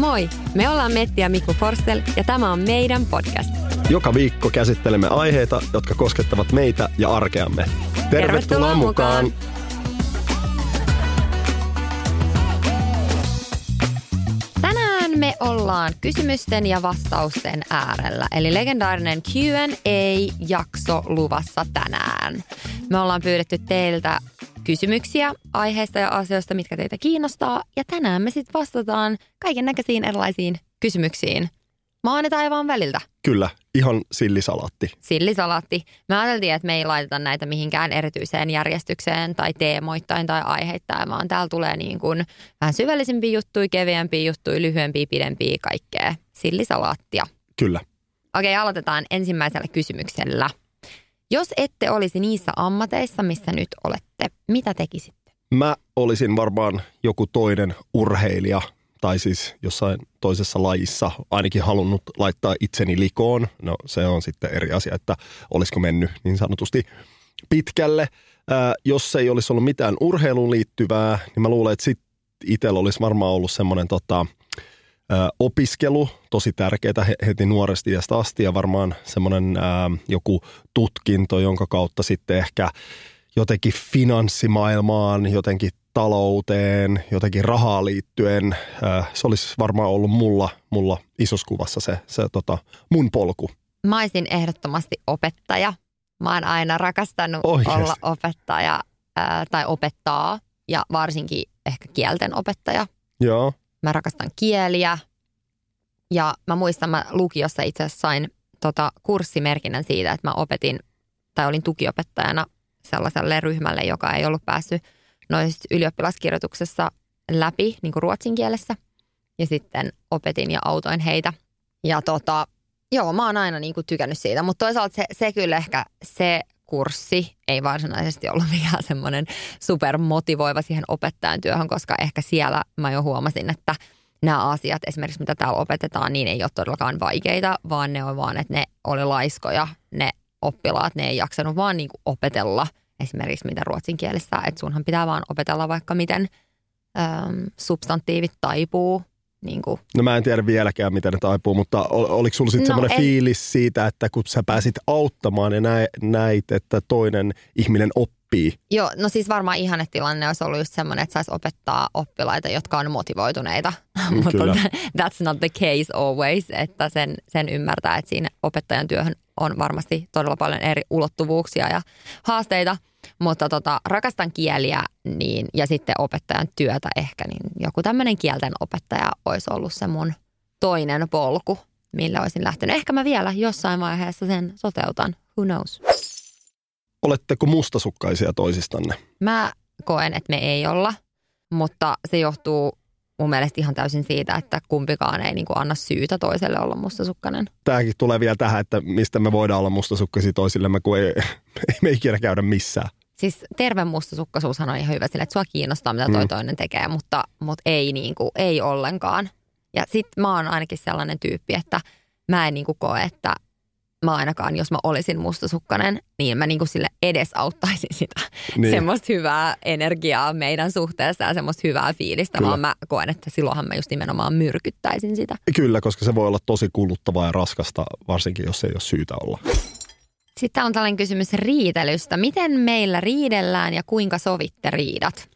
Moi, me ollaan Metti ja Mikko Forstel ja tämä on meidän podcast. Joka viikko käsittelemme aiheita, jotka koskettavat meitä ja arkeamme. Tervetuloa, Tervetuloa mukaan! mukaan. Tänään me ollaan kysymysten ja vastausten äärellä, eli legendaarinen Q&A-jakso luvassa tänään. Me ollaan pyydetty teiltä kysymyksiä aiheista ja asioista, mitkä teitä kiinnostaa, ja tänään me sitten vastataan kaiken näköisiin erilaisiin kysymyksiin. Maan taivaan väliltä. Kyllä, ihan sillisalaatti. sillisalaatti. Me ajateltiin, että me ei laiteta näitä mihinkään erityiseen järjestykseen tai teemoittain tai aiheittain, vaan täällä tulee niin kuin vähän syvällisempiä juttuja, keveämpiä juttuja, lyhyempiä, pidempiä, kaikkea sillisalaattia. Kyllä. Okei, aloitetaan ensimmäisellä kysymyksellä. Jos ette olisi niissä ammateissa, missä nyt olette, mitä tekisitte? Mä olisin varmaan joku toinen urheilija tai siis jossain toisessa lajissa ainakin halunnut laittaa itseni likoon. No se on sitten eri asia, että olisiko mennyt niin sanotusti pitkälle. Ää, jos ei olisi ollut mitään urheiluun liittyvää, niin mä luulen, että sit itsellä olisi varmaan ollut semmoinen tota, ää, opiskelu, tosi tärkeää he- heti nuoresti iästä asti ja varmaan semmoinen ää, joku tutkinto, jonka kautta sitten ehkä jotenkin finanssimaailmaan, jotenkin talouteen, jotenkin rahaa liittyen. Ää, Se olisi varmaan ollut mulla, mulla isossa kuvassa se, se tota, mun polku. Mä olisin ehdottomasti opettaja. Mä oon aina rakastanut Oikeesti? olla opettaja ää, tai opettaa ja varsinkin ehkä kielten opettaja. Joo, Mä rakastan kieliä ja mä muistan, mä lukiossa itse asiassa sain tota, kurssimerkinnän siitä, että mä opetin tai olin tukiopettajana sellaiselle ryhmälle, joka ei ollut päässyt noista ylioppilaskirjoituksessa läpi niin kuin ruotsin kielessä. Ja sitten opetin ja autoin heitä. Ja tota, joo, mä oon aina niin kuin tykännyt siitä, mutta toisaalta se, se kyllä ehkä se kurssi ei varsinaisesti ollut mikään semmoinen supermotivoiva siihen opettajan työhön, koska ehkä siellä mä jo huomasin, että nämä asiat, esimerkiksi mitä täällä opetetaan, niin ei ole todellakaan vaikeita, vaan ne on vaan, että ne oli laiskoja, ne oppilaat, ne ei jaksanut vaan niin kuin opetella esimerkiksi mitä ruotsin kielessä, että sunhan pitää vaan opetella vaikka miten äm, substantiivit taipuu, niin kuin no mä en tiedä vieläkään, miten ne taipuu, mutta ol- oliko sulla sitten No, semmoinen en- fiilis siitä, että kun sä pääsit auttamaan ja näit, näit, että toinen ihminen oppii, Joo, no siis varmaan ihannetilanne olisi ollut just semmoinen, että saisi opettaa oppilaita, jotka on motivoituneita. Mutta that's not the case always, että sen, sen ymmärtää, että siinä opettajan työhön on varmasti todella paljon eri ulottuvuuksia ja haasteita. Mutta tota, rakastan kieliä niin, ja sitten opettajan työtä ehkä, niin joku tämmöinen kielten opettaja olisi ollut se mun toinen polku, millä olisin lähtenyt. Ehkä mä vielä jossain vaiheessa sen toteutan, who knows. oletteko mustasukkaisia toisistanne? Mä koen, että me ei olla, mutta se johtuu mun mielestä ihan täysin siitä, että kumpikaan ei niin kuin anna syytä toiselle olla mustasukkainen. Tämäkin tulee vielä tähän, että mistä me voidaan olla mustasukkaisia toisillemme, kun ei, ei me ikinä käydä missään. Siis terve mustasukkaisuushan on ihan hyvä sille, että sua kiinnostaa, mitä toi Mm. toinen tekee, mutta, mutta ei, niin kuin, ei ollenkaan. Ja sit mä oon ainakin sellainen tyyppi, että mä en niin kuin koe, että mä ainakaan, jos mä olisin mustasukkainen, niin mä niinku sille edesauttaisin sitä Niin. semmoista hyvää energiaa meidän suhteessa ja semmoista hyvää fiilistä, Kyllä. vaan mä koen, että silloinhan mä just nimenomaan myrkyttäisin sitä. Kyllä, koska se voi olla tosi kuluttavaa ja raskasta, varsinkin jos ei ole syytä olla. Sitten on tällainen kysymys riitelystä. Miten meillä riidellään ja kuinka sovitte riidat?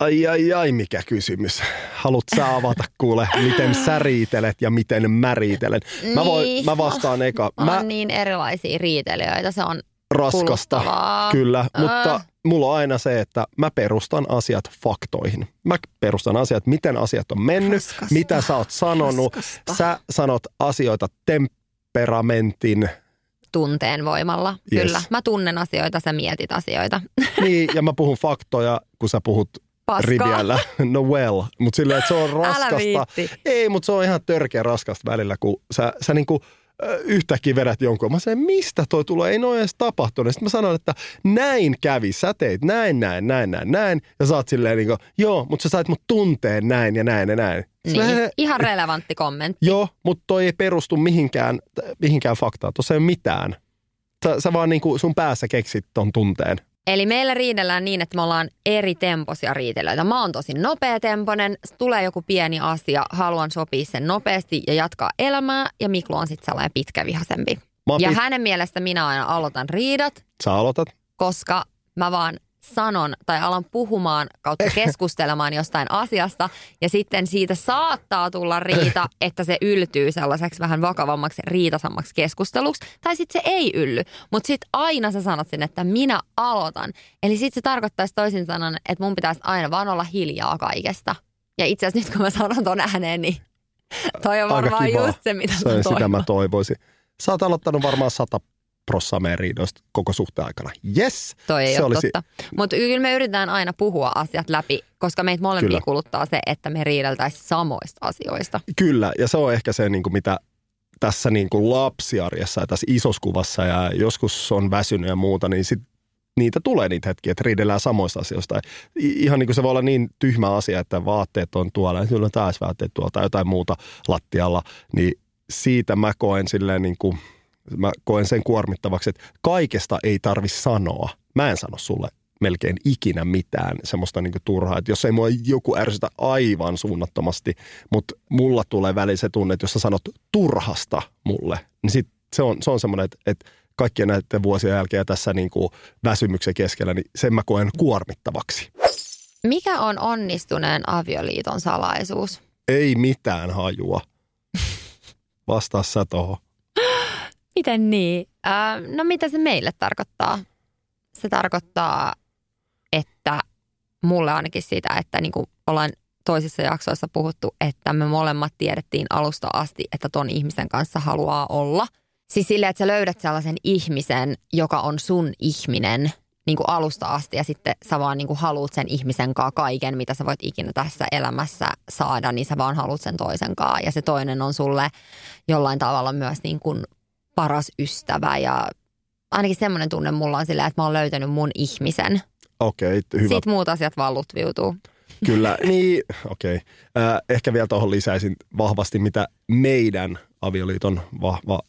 Ai ai ai, mikä kysymys. Haluat sä avata kuule, miten sä riitelet ja miten mä riitelen? Mä, voin, Niin. mä vastaan eka. Mä... Mä On niin erilaisia riitelijöitä, se on raskasta, kuluttavaa. kyllä, Äh. mutta mulla on aina se, että mä perustan asiat faktoihin. Mä perustan asiat, miten asiat on mennyt, Raskasta. mitä sä oot sanonut. Raskasta. Sä sanot asioita temperamentin, tunteen voimalla. Yes. Kyllä, mä tunnen asioita, sä mietit asioita. niin, ja mä puhun faktoja, kun sä puhut Paskaa. riviällä. No well, mutta silleen, että se on raskasta. Ei, mutta se on ihan törkeä raskasta välillä, kun sä, sä niinku yhtäkkiä vedät jonkun. Mä sanoin, mistä toi tulee? Ei noin edes tapahtunut. Sitten mä sanoin, että näin kävi. Sä teit näin, näin, näin, näin, näin. Ja sä oot silleen niin kuin, joo, mutta sä sait mut tunteen näin ja näin ja näin. Niin, ihan relevantti kommentti. Joo, mutta toi ei perustu mihinkään, mihinkään faktaan. Tuossa ei ole mitään. Sä, sä vaan niinku sun päässä keksit ton tunteen. Eli meillä riidellään niin, että me ollaan eri temposia riitelöitä. Mä oon tosi nopeatempoinen, tulee joku pieni asia, haluan sopia sen nopeasti ja jatkaa elämää. Ja Miklu on sitten sellainen pitkävihasempi. Ja pit- hänen mielestä minä aina aloitan riidat, Sä aloitat. koska mä vaan sanon tai alan puhumaan kautta keskustelemaan jostain asiasta ja sitten siitä saattaa tulla riita, että se yltyy sellaiseksi vähän vakavammaksi riitasammaksi keskusteluksi tai sitten se ei ylly, mutta sitten aina sä sanot sinne, että minä aloitan. Eli sitten se tarkoittaisi toisin sanoen, että mun pitäisi aina vaan olla hiljaa kaikesta. Ja itse asiassa nyt kun mä sanon ton ääneen, niin toi on Aika varmaan kivaa. just se, mitä Se, mä sitä toivon. mä toivoisin. Sä oot aloittanut varmaan sata prossaa meidän riidoista koko suhteen aikana. Yes! Toi ei se ole olisi, totta. Mutta kyllä me yritetään aina puhua asiat läpi, koska meitä molempia Kyllä. kuluttaa se, että me riideltäisiin samoista asioista. Kyllä, ja se on ehkä se, niin kuin mitä tässä niin kuin lapsiarjessa ja tässä isossa kuvassa ja joskus on väsynyt ja muuta, niin sit niitä tulee niitä hetkiä, että riidellään samoista asioista. Ihan niin kuin se voi olla niin tyhmä asia, että vaatteet on tuolla ja silloin taas vaatteet tuolla tai jotain muuta lattialla, niin siitä mä koen silleen niin kuin, mä koen sen kuormittavaksi, että kaikesta ei tarvi sanoa. Mä en sano sulle melkein ikinä mitään semmoista niin turhaa, että jos ei mua joku ärsytä aivan suunnattomasti, mutta mulla tulee väliin se tunne, että jos sä sanot turhasta mulle, niin sit se on, se on semmoinen, että, että kaikkien näiden vuosien jälkeen tässä niin kuin väsymyksen keskellä, niin sen mä koen kuormittavaksi. Mikä on onnistuneen avioliiton salaisuus? Ei mitään hajua. Vastaa sä tohon. Miten niin? Äh, no mitä se meille tarkoittaa? Se tarkoittaa, että mulle ainakin sitä, että niin kuin ollaan toisissa jaksoissa puhuttu, että me molemmat tiedettiin alusta asti, että ton ihmisen kanssa haluaa olla. Siis silleen, että sä löydät sellaisen ihmisen, joka on sun ihminen niin kuin alusta asti ja sitten sä vaan niin kuin haluut sen ihmisen kanssa kaiken, mitä sä voit ikinä tässä elämässä saada, niin sä vaan haluut sen toisen kanssa. Ja se toinen on sulle jollain tavalla myös niin kuin paras ystävä ja ainakin semmoinen tunne mulla on silleen, että mä oon löytänyt mun ihmisen. Okei, hyvä. Sitten muut asiat vaan lutviutuu. Kyllä, niin okei. Okay. Ehkä vielä tuohon lisäisin vahvasti, mitä meidän avioliiton vahva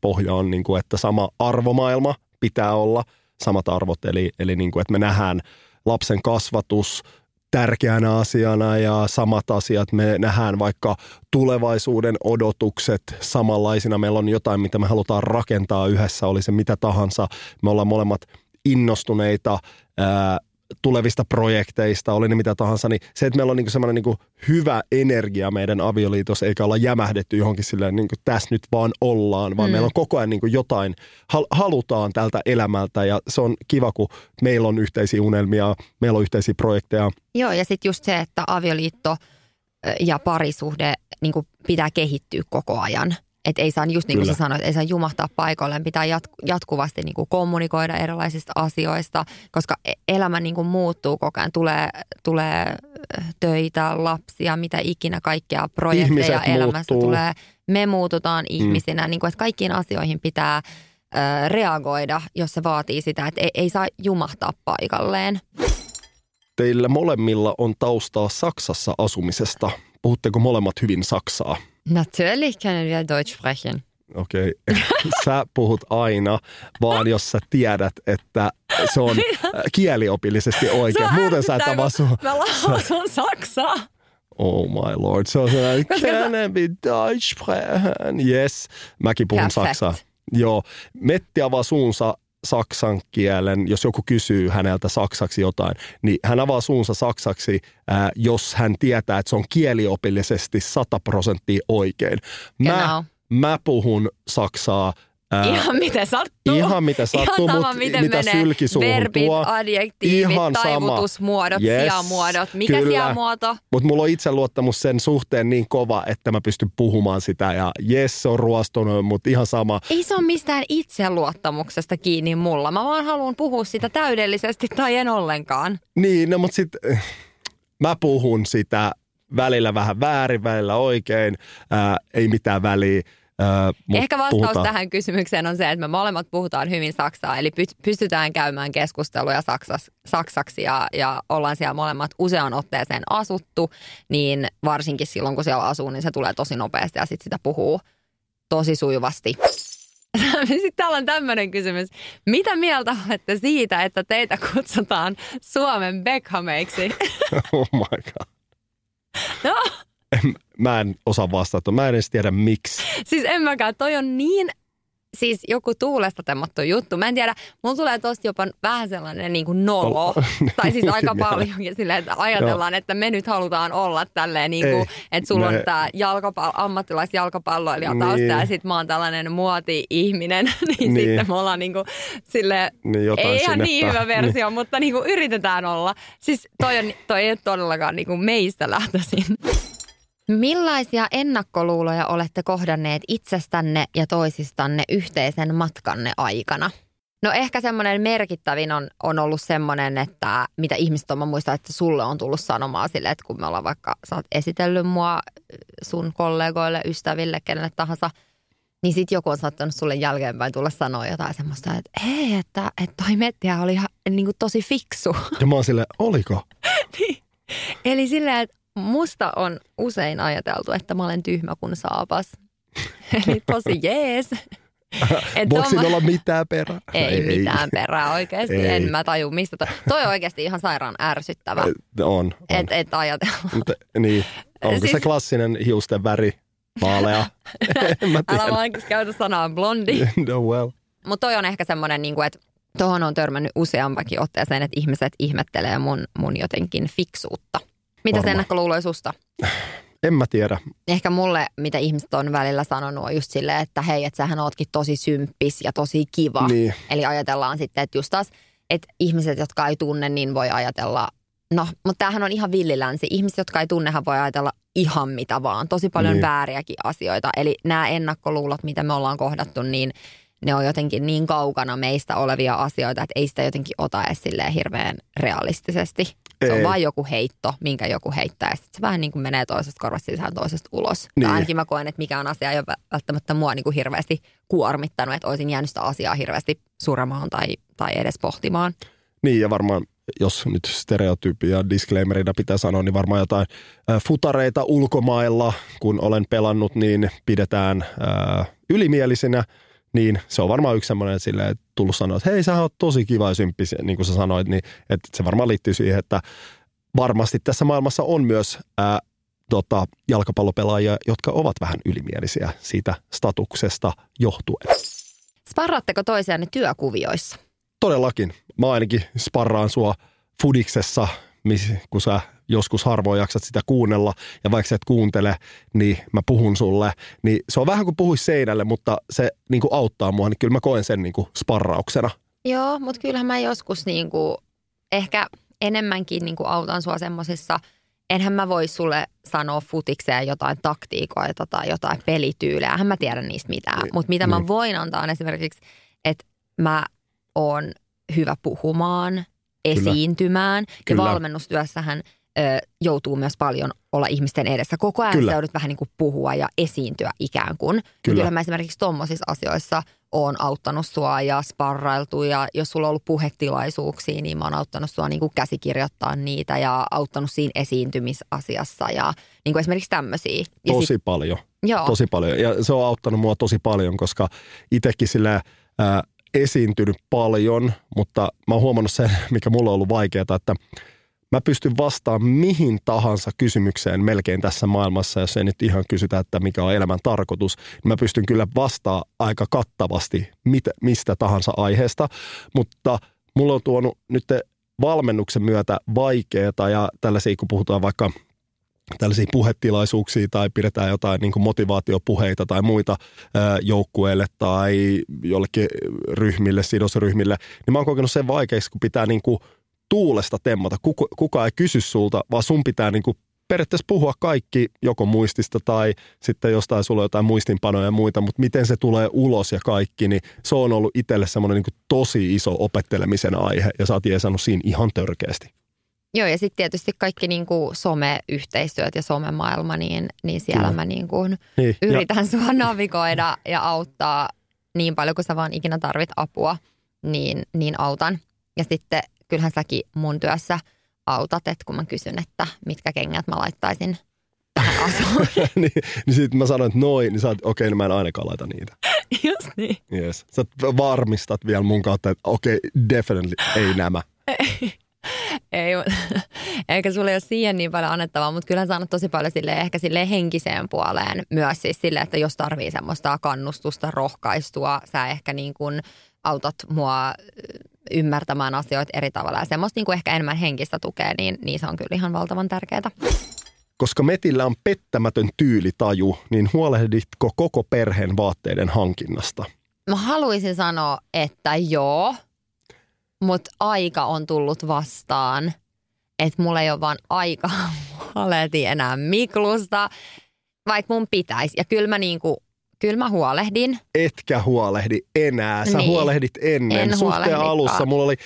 pohja on, niin kuin, että sama arvomaailma pitää olla, samat arvot, eli, eli niin kuin, että me nähdään lapsen kasvatus tärkeänä asiana ja samat asiat, me nähdään vaikka tulevaisuuden odotukset samanlaisina, meillä on jotain, mitä me halutaan rakentaa yhdessä, oli se mitä tahansa, me ollaan molemmat innostuneita, ää, tulevista projekteista, oli ne mitä tahansa, niin se, että meillä on niinku semmoinen niinku hyvä energia meidän avioliitossa, eikä olla jämähdetty johonkin silleen, niinku tässä nyt vaan ollaan, vaan mm. meillä on koko ajan niinku jotain, hal- halutaan tältä elämältä ja se on kiva, kun meillä on yhteisiä unelmia, meillä on yhteisiä projekteja. Joo, ja sitten just se, että avioliitto ja parisuhde niin kuin pitää kehittyä koko ajan. Et ei saa, just niin kuin Kyllä. sä sanoit, ei saa jumahtaa paikoilleen, pitää jatku, jatkuvasti niin kuin kommunikoida erilaisista asioista, koska e- elämä niin kuin muuttuu koko ajan. Tulee, tulee ö, töitä, lapsia, mitä ikinä kaikkea projekteja Ihmiset elämässä muuttuu. tulee. Me muututaan ihmisinä, niin kuin, että kaikkiin asioihin pitää ö, reagoida, jos se vaatii sitä, että ei, ei saa jumahtaa paikalleen. Teillä molemmilla on taustaa Saksassa asumisesta. Puhutteko molemmat hyvin Saksaa? Natürlich können wir Deutsch sprechen. okei, okay. sä puhut aina, vaan jos sä tiedät, että se on kieliopillisesti oikein. Muuten sä et sun... Mä lausun saksaa. Oh my lord, se on sellainen, can be Deutsch sprechen? Yes, mäkin puhun Perfect. saksaa. Joo, Metti avaa suunsa saksan kielen, jos joku kysyy häneltä saksaksi jotain, niin hän avaa suunsa saksaksi, ää, jos hän tietää, että se on kieliopillisesti 100 prosenttia oikein. Mä, Genau. mä puhun saksaa ää, Ihan miten sattuu. Ihan miten sattuu, Ihan sama, miten mitä menee. sylki Verbit, tuo. adjektiivit, Ihan taivutusmuodot, Yes, sijamuodot. Mikä kyllä. sijamuoto? Mutta mulla on itseluottamus sen suhteen niin kova, että mä pystyn puhumaan sitä. Ja jes, se on ruostunut, mutta ihan sama. Ei se ole mistään itseluottamuksesta kiinni mulla. Mä vaan haluan puhua sitä täydellisesti tai en ollenkaan. Niin, no mutta sitten mä puhun sitä välillä vähän väärin, välillä oikein. Ää, ei mitään väliä. Mut Ehkä vastaus puhutaan. tähän kysymykseen on se, että me molemmat puhutaan hyvin saksaa, eli py- pystytään käymään keskusteluja saksas, saksaksi ja, ja ollaan siellä molemmat useaan otteeseen asuttu, niin varsinkin silloin kun siellä asuu, niin se tulee tosi nopeasti ja sitten sitä puhuu tosi sujuvasti. Sitten täällä on tämmöinen kysymys. Mitä mieltä olette siitä, että teitä kutsutaan Suomen Beckhameiksi? Oh my god. No, En, mä en osaa vastata. Mä en edes tiedä miksi. Siis en mäkään, toi on niin siis joku tuulesta temmattu juttu. Mä en tiedä, mulla tulee tosta jopa vähän sellainen niin kuin nolo. tai siis aika Joo. paljonkin silleen, että ajatellaan, että me nyt halutaan olla tälleen niin kuin, Ei, että sulla on me- tää jalkapallo, ammattilaisjalkapalloilija Niin. tausta ja sit mä oon tällainen muoti-ihminen. niin, Niin. sitten me ollaan niin kuin silleen, Niin ei ihan sinne niin hyvä versio, mutta niin kuin yritetään olla. Siis toi, on, toi ei ole todellakaan niin kuin meistä lähtöisin. Millaisia ennakkoluuloja olette kohdanneet itsestänne ja toisistanne yhteisen matkanne aikana? No ehkä semmoinen merkittävin on, on ollut semmoinen, että mitä ihmiset on, mä muistan, että sulle on tullut sanomaan sille, että kun me ollaan vaikka, sä oot esitellyt mua sun kollegoille, ystäville, kenelle tahansa, niin sitten joku on saattanut sulle jälkeenpäin tulla sanoa jotain semmoista, että hei, että, että toi Mettiä oli ihan niin kuin tosi fiksu. Ja mä oon silleen, oliko? Eli silleen, että musta on usein ajateltu, että mä olen tyhmä kuin saapas. Eli tosi jees. Voiko siinä olla mitään perää? ei, mitään perää oikeasti. Ei. En mä taju mistä. To... Toi on oikeasti ihan sairaan ärsyttävä. On, on. Et, et ajatella. Mutta, niin, onko Siis- se klassinen hiusten väri? Vaalea? mä tiedä. Älä vaan käytä sanaa blondi. no well. Mutta toi on ehkä semmoinen, niin että tuohon on törmännyt useampakin otteeseen, että ihmiset ihmettelee mun, mun jotenkin fiksuutta. Mitä se ennakkoluuloi susta? En mä tiedä. ehkä mulle, mitä ihmiset on välillä sanonut, on just silleen, että hei, että sähän ootkin tosi symppis ja tosi kiva. Niin. Eli ajatellaan sitten, että just taas, että ihmiset, jotka ei tunne, niin voi ajatella, no, mutta tämähän on ihan villilänsi. Ihmiset, jotka ei tunnehan voi ajatella ihan mitä vaan. Tosi paljon Niin. vääriäkin asioita. Eli nämä ennakkoluulot, mitä me ollaan kohdattu, niin ne on jotenkin niin kaukana meistä olevia asioita, että ei sitä jotenkin ota edes silleen hirveän realistisesti. Se on Ei. vain joku heitto, minkä joku heittää. Ja sitten se vähän niin kuin menee toisesta korvasta sisään toisesta ulos. Niin. Tai ainakin mä koen, että mikä on asia ei ole välttämättä mua niin kuin hirveästi kuormittanut, että olisin jäänyt sitä asiaa hirveästi suremaan tai, tai edes pohtimaan. Niin ja varmaan, jos nyt stereotypia disclaimerina pitää sanoa, niin varmaan jotain äh, futareita ulkomailla, kun olen pelannut, niin pidetään äh, ylimielisinä. Niin se on varmaan yksi semmoinen, että sille tullut sanoa, että hei, sä oot tosi kiva ja symppis, niin kuin sä sanoit, niin että se varmaan liittyy siihen, että varmasti tässä maailmassa on myös ää, tota, jalkapallopelaajia, jotka ovat vähän ylimielisiä siitä statuksesta johtuen. Sparraatteko toisianne työkuvioissa? Todellakin. Mä ainakin sparraan sua fudiksessa, kun sä joskus harvoin jaksat sitä kuunnella, ja vaikka sä et kuuntele, niin mä puhun sulle. Niin se on vähän kuin puhuis seinälle, mutta se niin kuin auttaa mua, niin kyllä mä koen sen niin kuin sparrauksena. Joo, mutta kyllähän mä joskus niin kuin, ehkä enemmänkin niin kuin autan sua semmosissa, enhän mä voi sulle sanoa futikseen jotain taktiikoita tai jotain pelityylejä, enhän mä tiedä niistä mitään. Niin, Mutta mitä mä niin. voin antaa on esimerkiksi, että mä oon hyvä puhumaan, esiintymään. Ja Kyllä. valmennustyössähän ö, joutuu myös paljon olla ihmisten edessä. Koko ajan Kyllä. sä joudut vähän niin kuin puhua ja esiintyä ikään kuin. Ja Kyllä. Kyllä mä esimerkiksi tommosissa asioissa oon auttanut sua ja sparrailtu ja jos sulla on ollut puhetilaisuuksia, niin mä oon auttanut sua niin kuin käsikirjoittaa niitä ja auttanut siinä esiintymisasiassa ja niin kuin esimerkiksi tämmöisiä. Ja Tosi sit, paljon. joo, Tosi paljon. Ja se on auttanut mua tosi paljon, koska itsekin sillä ää, esiintynyt paljon, mutta mä oon huomannut sen, mikä mulla on ollut vaikeaa, että mä pystyn vastaamaan mihin tahansa kysymykseen melkein tässä maailmassa, jos ei nyt ihan kysytä, että mikä on elämän tarkoitus, niin mä pystyn kyllä vastaamaan aika kattavasti mit, mistä tahansa aiheesta, mutta mulla on tuonut nyt valmennuksen myötä vaikeaa ja tällaisia, kun puhutaan vaikka tällaisia puhetilaisuuksia tai pidetään jotain niin kuin motivaatiopuheita tai muita ää, joukkueelle tai jollekin ryhmille, sidosryhmille, niin mä oon kokenut sen vaikeaksi, kun pitää niin kuin tuulesta temmata. Kuka, kuka ei kysy sulta, vaan sun pitää niin kuin periaatteessa puhua kaikki joko muistista tai sitten jostain sulla on jotain muistinpanoja ja muita, mutta miten se tulee ulos ja kaikki, niin se on ollut itselle semmoinen niin tosi iso opettelemisen aihe ja sä oot jeesannut siinä ihan törkeästi. Joo, ja sitten tietysti kaikki niin kuin some-yhteistyöt ja somemaailma, niin, niin siellä Kyllä. mä niin kuin Niin, ja- yritän sua navigoida ja auttaa niin paljon kuin sä vaan ikinä tarvit apua, niin, niin autan. Ja sitten kyllähän säkin mun työssä autat, että kun mä kysyn, että mitkä kengät mä laittaisin tähän asuun. niin, niin sitten mä sanoin, että noin, niin sä oot, okei, okay, no mä en ainakaan laita niitä. Just niin. Yes. Sä varmistat vielä mun kautta, että okei, okay, definitely ei nämä. Ei, eikä sulla ole siihen niin paljon annettavaa, mutta kyllä sä annat tosi paljon sille ehkä sille henkiseen puoleen myös siis sille, että jos tarvii semmoista kannustusta, rohkaistua, sä ehkä niin kuin autat mua ymmärtämään asioita eri tavalla ja semmoista niin kuin ehkä enemmän henkistä tukea, niin, niin se on kyllä ihan valtavan tärkeää. Koska Metillä on pettämätön tyylitaju, niin huolehditko koko perheen vaatteiden hankinnasta? Mä haluaisin sanoa, että joo, mutta aika on tullut vastaan. Että mulla ei ole vaan aika huolehtia enää Miklusta, vaikka mun pitäisi. Ja kyllä mä, niinku, kyllä mä huolehdin. Etkä huolehdi enää. Sä Niin. huolehdit ennen. En Suhteen alussa mulla oli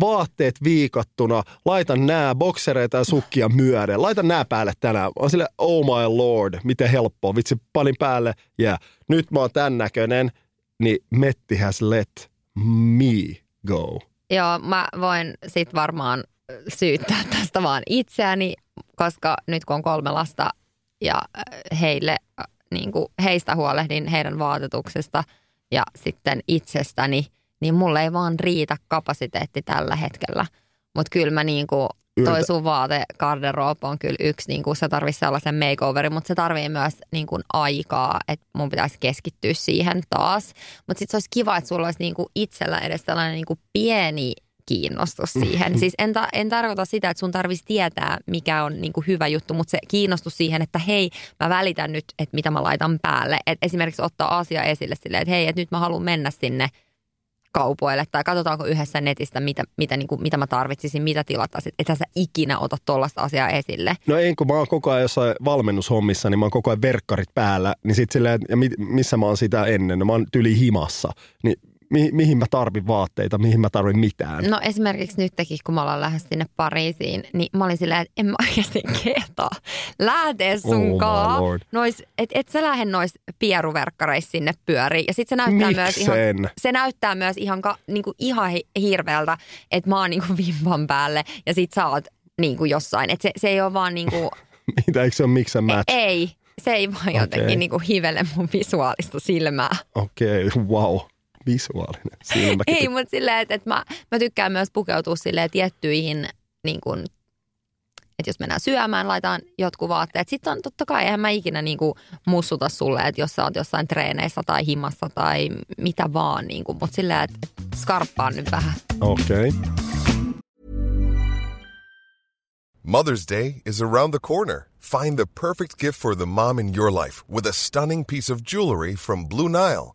vaatteet viikattuna. Laitan nää boksereita ja sukkia myöden. Laitan nää päälle tänään. Mä sille, oh my lord, miten helppoa. Vitsi, panin päälle. Ja yeah. nyt mä oon tän näköinen. Niin Metti has let me go. Joo, mä voin sit varmaan syyttää tästä vaan itseäni, koska nyt kun on kolme lasta ja äh, heille, äh, niin kuin heistä huolehdin heidän vaatetuksesta ja sitten itsestäni, niin mulle ei vaan riitä kapasiteetti tällä hetkellä. Mutta kyllä mä niin kuin, toi Yritä- sun vaategarderobe on kyllä yksi, niin kuin se tarvii sellaisen makeoverin, mutta se tarvii myös niin kuin aikaa, että mun pitäisi keskittyä siihen taas. Mutta sitten se olisi kiva, että sulla olisi niin kuin itsellä edes tällainen niin kuin pieni kiinnostus siihen. Siis en, ta- en tarkoita sitä, että sun tarvitsisi tietää, mikä on niin kuin hyvä juttu, mutta se kiinnostus siihen, että hei, mä välitän nyt, että mitä mä laitan päälle. Et esimerkiksi ottaa asia esille silleen, että hei, että nyt mä haluan mennä sinne kaupoille tai katsotaanko yhdessä netistä, mitä, mitä, niin kuin, mitä mä tarvitsisin, mitä tilattaisin. Että sä ikinä ota tuollaista asiaa esille. No ei, kun mä oon koko ajan jossain valmennushommissa, niin mä oon koko ajan verkkarit päällä. Niin sit silleen, ja mi- missä mä oon sitä ennen? No mä oon tyli himassa. Niin mi- mihin mä tarvin vaatteita, mihin mä tarvin mitään. No esimerkiksi nytkin, kun me ollaan lähes sinne Pariisiin, niin mä olin silleen, että en mä oikeasti kehtaa lähteä Oh sun my kaa. lord. Nois, et, et sä lähde nois pieruverkkareissa sinne pyöriin. Ja sit se näyttää myös ihan, Miksen? se näyttää myös ihan, ka, niinku, ihan hi- hirveältä, että mä oon niinku vimpan päälle ja sit sä oot niinku jossain. Et se, se ei ole vaan niinku, Mitä, eikö se ole miksen match? ei, se ei vaan Okei. jotenkin niinku hivele mun visuaalista silmää. Okei, okay, wow. Visuaalinen silmäkin. Ei, mutta silleen, että, että mä, mä tykkään myös pukeutua silleen tiettyihin, niin kuin, että jos mennään syömään, laitan jotkut vaatteet. Sitten on totta kai, eihän mä ikinä niin kuin mussuta sulle, että jos sä oot jossain treeneissä tai himassa tai mitä vaan, niin kuin, mutta silleen, että skarppaan nyt vähän. Okei. Okay. Mother's Day is around the corner. Find the perfect gift for the mom in your life with a stunning piece of jewelry from Blue Nile.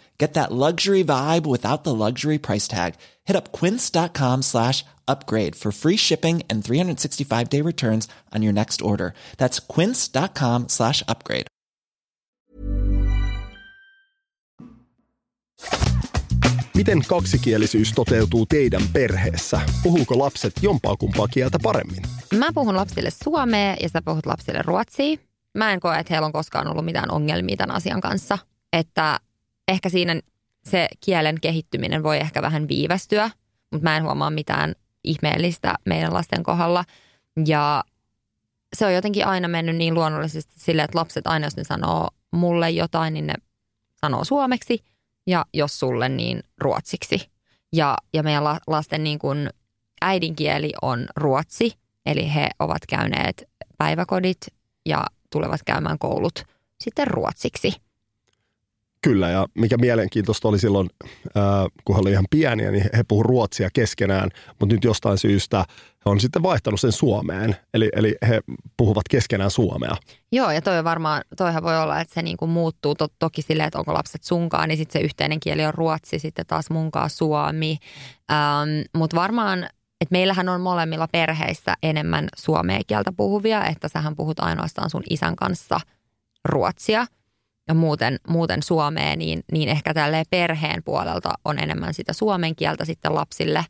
Get that luxury vibe without the luxury price tag. Hit up quince.com slash upgrade for free shipping and 365-day returns on your next order. That's quince.com slash upgrade. Miten kaksikielisyys toteutuu teidän perheessä? Puhuuko lapset jompaa kumpaa kieltä paremmin? Mä puhun lapsille suomea ja sä puhut lapsille ruotsia. Mä en koe, että heillä on koskaan ollut mitään ongelmia tämän asian kanssa. Että ehkä siinä se kielen kehittyminen voi ehkä vähän viivästyä, mutta mä en huomaa mitään ihmeellistä meidän lasten kohdalla. Ja se on jotenkin aina mennyt niin luonnollisesti silleen, että lapset aina, jos ne sanoo mulle jotain, niin ne sanoo suomeksi ja jos sulle, niin ruotsiksi. Ja, ja meidän lasten niin kuin äidinkieli on ruotsi, eli he ovat käyneet päiväkodit ja tulevat käymään koulut sitten ruotsiksi. Kyllä, ja mikä mielenkiintoista oli silloin, kun he olivat ihan pieniä, niin he puhuivat ruotsia keskenään, mutta nyt jostain syystä he on sitten vaihtanut sen Suomeen, eli, eli he puhuvat keskenään suomea. Joo, ja toi varmaan, toihan voi olla, että se niinku muuttuu to, toki silleen, että onko lapset sunkaan, niin sitten se yhteinen kieli on ruotsi, sitten taas munkaan suomi, ähm, mutta varmaan et meillähän on molemmilla perheissä enemmän suomea kieltä puhuvia, että sähän puhut ainoastaan sun isän kanssa ruotsia – ja muuten, muuten Suomeen, niin, niin ehkä tälleen perheen puolelta on enemmän sitä suomen kieltä sitten lapsille.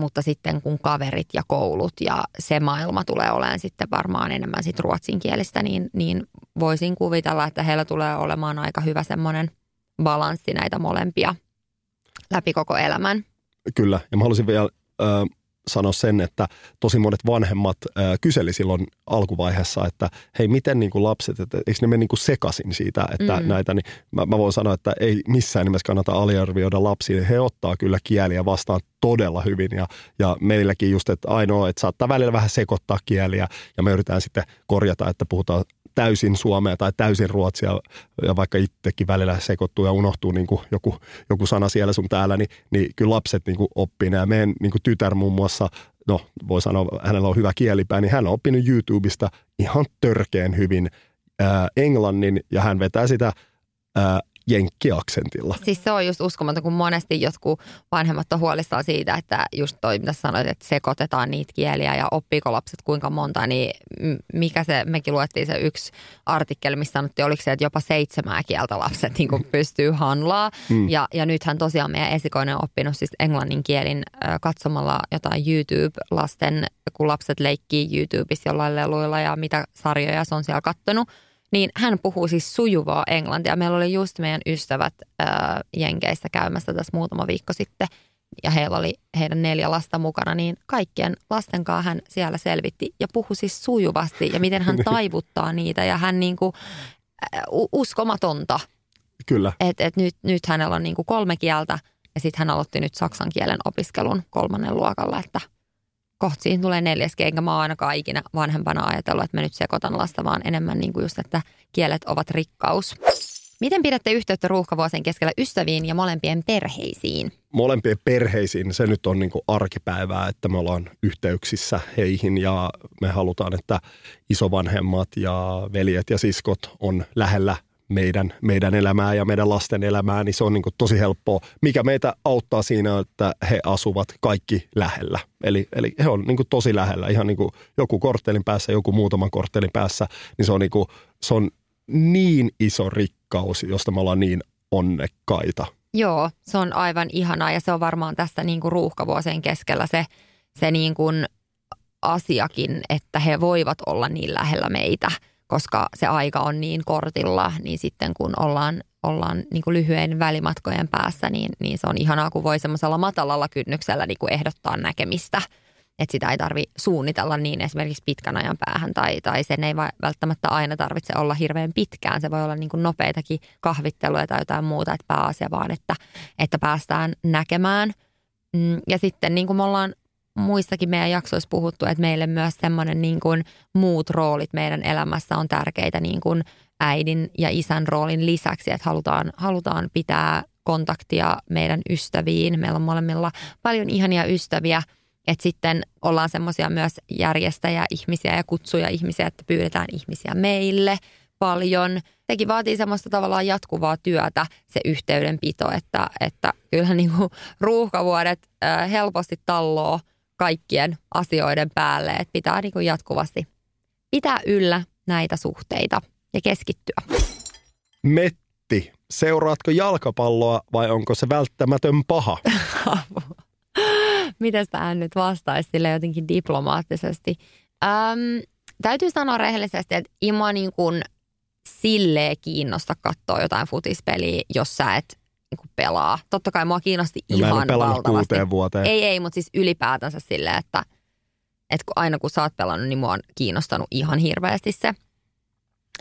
Mutta sitten kun kaverit ja koulut ja se maailma tulee olemaan sitten varmaan enemmän sit ruotsinkielistä, niin, niin voisin kuvitella, että heillä tulee olemaan aika hyvä semmoinen balanssi näitä molempia läpi koko elämän. Kyllä, ja mä haluaisin vielä äh, sanoa sen, että tosi monet vanhemmat ää, kyseli silloin alkuvaiheessa, että hei, miten niin kuin lapset, että eikö ne mene niin kuin sekasin siitä, että mm. näitä, niin mä, mä voin sanoa, että ei missään nimessä kannata aliarvioida lapsia. He ottaa kyllä kieliä vastaan todella hyvin ja, ja meilläkin just, että ainoa, että saattaa välillä vähän sekoittaa kieliä ja me yritetään sitten korjata, että puhutaan täysin suomea tai täysin ruotsia, ja vaikka itsekin välillä sekoittuu ja unohtuu niin kuin joku, joku sana siellä sun täällä, niin, niin kyllä lapset niin kuin oppii Ja meidän niin kuin tytär muun muassa, no voi sanoa, hänellä on hyvä kielipää, niin hän on oppinut YouTubesta ihan törkeen hyvin ää, englannin, ja hän vetää sitä ää, jenkkiaksentilla. Siis se on just uskomaton, kun monesti jotkut vanhemmat on huolissaan siitä, että just toi, mitä sanoit, että sekoitetaan niitä kieliä ja oppiiko lapset kuinka monta, niin mikä se, mekin luettiin se yksi artikkeli, missä sanottiin, oliko se, että jopa seitsemää kieltä lapset niin kuin pystyy handlaa. Mm. Ja, ja nythän tosiaan meidän esikoinen on oppinut siis englannin kielin katsomalla jotain YouTube-lasten, kun lapset leikkii YouTubessa jollain leluilla ja mitä sarjoja se on siellä kattonut niin hän puhuu siis sujuvaa englantia. Meillä oli just meidän ystävät ää, Jenkeissä käymässä tässä muutama viikko sitten ja heillä oli heidän neljä lasta mukana, niin kaikkien lasten kanssa hän siellä selvitti ja puhui siis sujuvasti ja miten hän taivuttaa niitä ja hän niin kuin, uskomatonta. Kyllä. Et, et nyt, nyt hänellä on niin kuin kolme kieltä ja sitten hän aloitti nyt saksan kielen opiskelun kolmannen luokalla, että – kohta siihen tulee neljäs enkä mä oon ainakaan ikinä vanhempana ajatellut, että mä nyt sekoitan lasta, vaan enemmän niin kuin just, että kielet ovat rikkaus. Miten pidätte yhteyttä ruuhkavuosien keskellä ystäviin ja molempien perheisiin? Molempien perheisiin se nyt on niin kuin arkipäivää, että me ollaan yhteyksissä heihin ja me halutaan, että isovanhemmat ja veljet ja siskot on lähellä meidän, meidän elämää ja meidän lasten elämää, niin se on niin kuin tosi helppoa. Mikä meitä auttaa siinä, että he asuvat kaikki lähellä. Eli, eli he on niin kuin tosi lähellä, ihan niin kuin joku korttelin päässä, joku muutaman korttelin päässä, niin se on, niin kuin, se on niin iso rikkaus, josta me ollaan niin onnekkaita. Joo, se on aivan ihanaa ja se on varmaan tässä niin kuin ruuhkavuosien keskellä se, se niin kuin asiakin, että he voivat olla niin lähellä meitä, koska se aika on niin kortilla, niin sitten kun ollaan, ollaan niin kuin lyhyen välimatkojen päässä, niin, niin se on ihanaa, kun voi semmoisella matalalla kynnyksellä niin kuin ehdottaa näkemistä – että sitä ei tarvi suunnitella niin esimerkiksi pitkän ajan päähän tai, tai sen ei välttämättä aina tarvitse olla hirveän pitkään. Se voi olla niin kuin nopeitakin kahvitteluja tai jotain muuta, että pääasia vaan, että, että päästään näkemään. Mm, ja sitten niin kuin me ollaan muissakin meidän jaksoissa puhuttu, että meille myös semmoinen niin kuin muut roolit meidän elämässä on tärkeitä niin kuin äidin ja isän roolin lisäksi, että halutaan, halutaan pitää kontaktia meidän ystäviin. Meillä on molemmilla paljon ihania ystäviä – että sitten ollaan semmoisia myös järjestäjä-ihmisiä ja kutsuja ihmisiä, että pyydetään ihmisiä meille paljon. Sekin vaatii semmoista tavallaan jatkuvaa työtä, se yhteydenpito, että, että kyllähän niin kuin ruuhkavuodet äh, helposti talloo kaikkien asioiden päälle, että pitää niin kuin jatkuvasti pitää yllä näitä suhteita ja keskittyä. Metti, seuraatko jalkapalloa vai onko se välttämätön paha? miten tähän nyt vastaisi sille jotenkin diplomaattisesti. Öm, täytyy sanoa rehellisesti, että ima niin kuin silleen kiinnosta katsoa jotain futispeliä, jos sä et niin pelaa. Totta kai mua kiinnosti no, ihan valtavasti. vuoteen. Ei, ei, mutta siis ylipäätänsä silleen, että, että kun aina kun sä oot pelannut, niin mua on kiinnostanut ihan hirveästi se.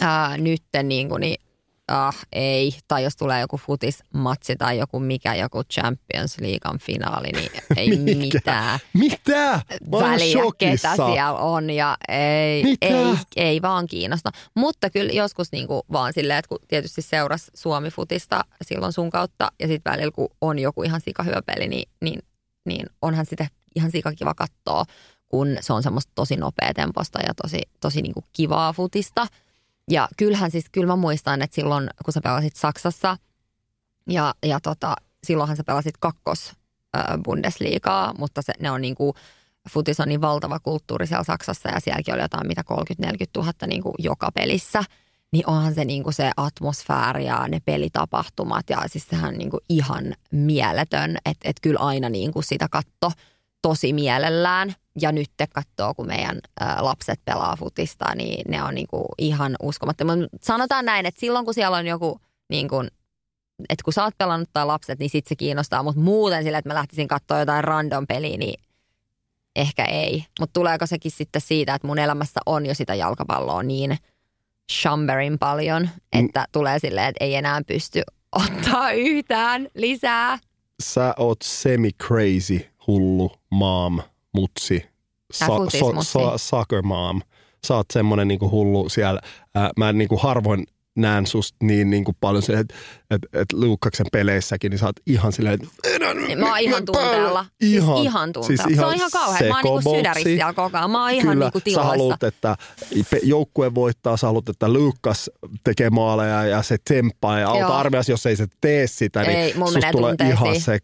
Ää, nytten niin kuin, niin ah ei, tai jos tulee joku futismatsi tai joku mikä, joku Champions Leaguean finaali, niin ei mikä? mitään. Mitä? Väliä, ketä siellä on ja ei, ei, ei vaan kiinnosta. Mutta kyllä joskus niin kuin vaan silleen, että kun tietysti seurasi Suomi-futista silloin sun kautta ja sitten välillä kun on joku ihan sikahyvä peli, niin, niin, niin onhan sitä ihan sikakiva katsoa, kun se on semmoista tosi nopea temposta ja tosi, tosi niin kuin kivaa futista – ja kyllähän siis, kyllä mä muistan, että silloin kun sä pelasit Saksassa ja, ja tota, silloinhan sä pelasit kakkos Bundesliigaa, mutta se, ne on niin kuin, futis on niin valtava kulttuuri siellä Saksassa ja sielläkin oli jotain mitä 30-40 000 niin kuin joka pelissä. Niin onhan se niin kuin se atmosfääri ja ne pelitapahtumat ja siis sehän on niin kuin ihan mieletön, että et kyllä aina niin kuin sitä katto tosi mielellään. Ja nyt te katsoo, kun meidän lapset pelaa futista, niin ne on niinku ihan uskomattomia. Sanotaan näin, että silloin kun siellä on joku, niin kuin, että kun sä oot pelannut tai lapset, niin sit se kiinnostaa. Mutta muuten sillä, että mä lähtisin katsoa jotain random peliä, niin ehkä ei. Mutta tuleeko sekin sitten siitä, että mun elämässä on jo sitä jalkapalloa niin chamberin paljon, että mm. tulee silleen, että ei enää pysty ottaa yhtään lisää. Sä oot semi-crazy hullu mom, mutsi, sa, so, so, soccer mom. Sä oot semmonen niinku hullu siellä. Ää, mä niinku harvoin näen susta niin, niin kuin paljon se, että et, et Luukkaksen peleissäkin, niin sä oot ihan silleen, että Mä oon ihan tunteella. Ihan, siis ihan tunteella. Siis ihan se on ihan kauhean. Mä oon niinku sydärissä siellä koko ajan. Mä oon ihan Kyllä, niinku tiloissa. sä haluat, että joukkue voittaa, sä haluat, että Luukkas tekee maaleja ja se temppaa ja auta armias, jos ei se tee sitä, niin ei, susta tulee ihan se.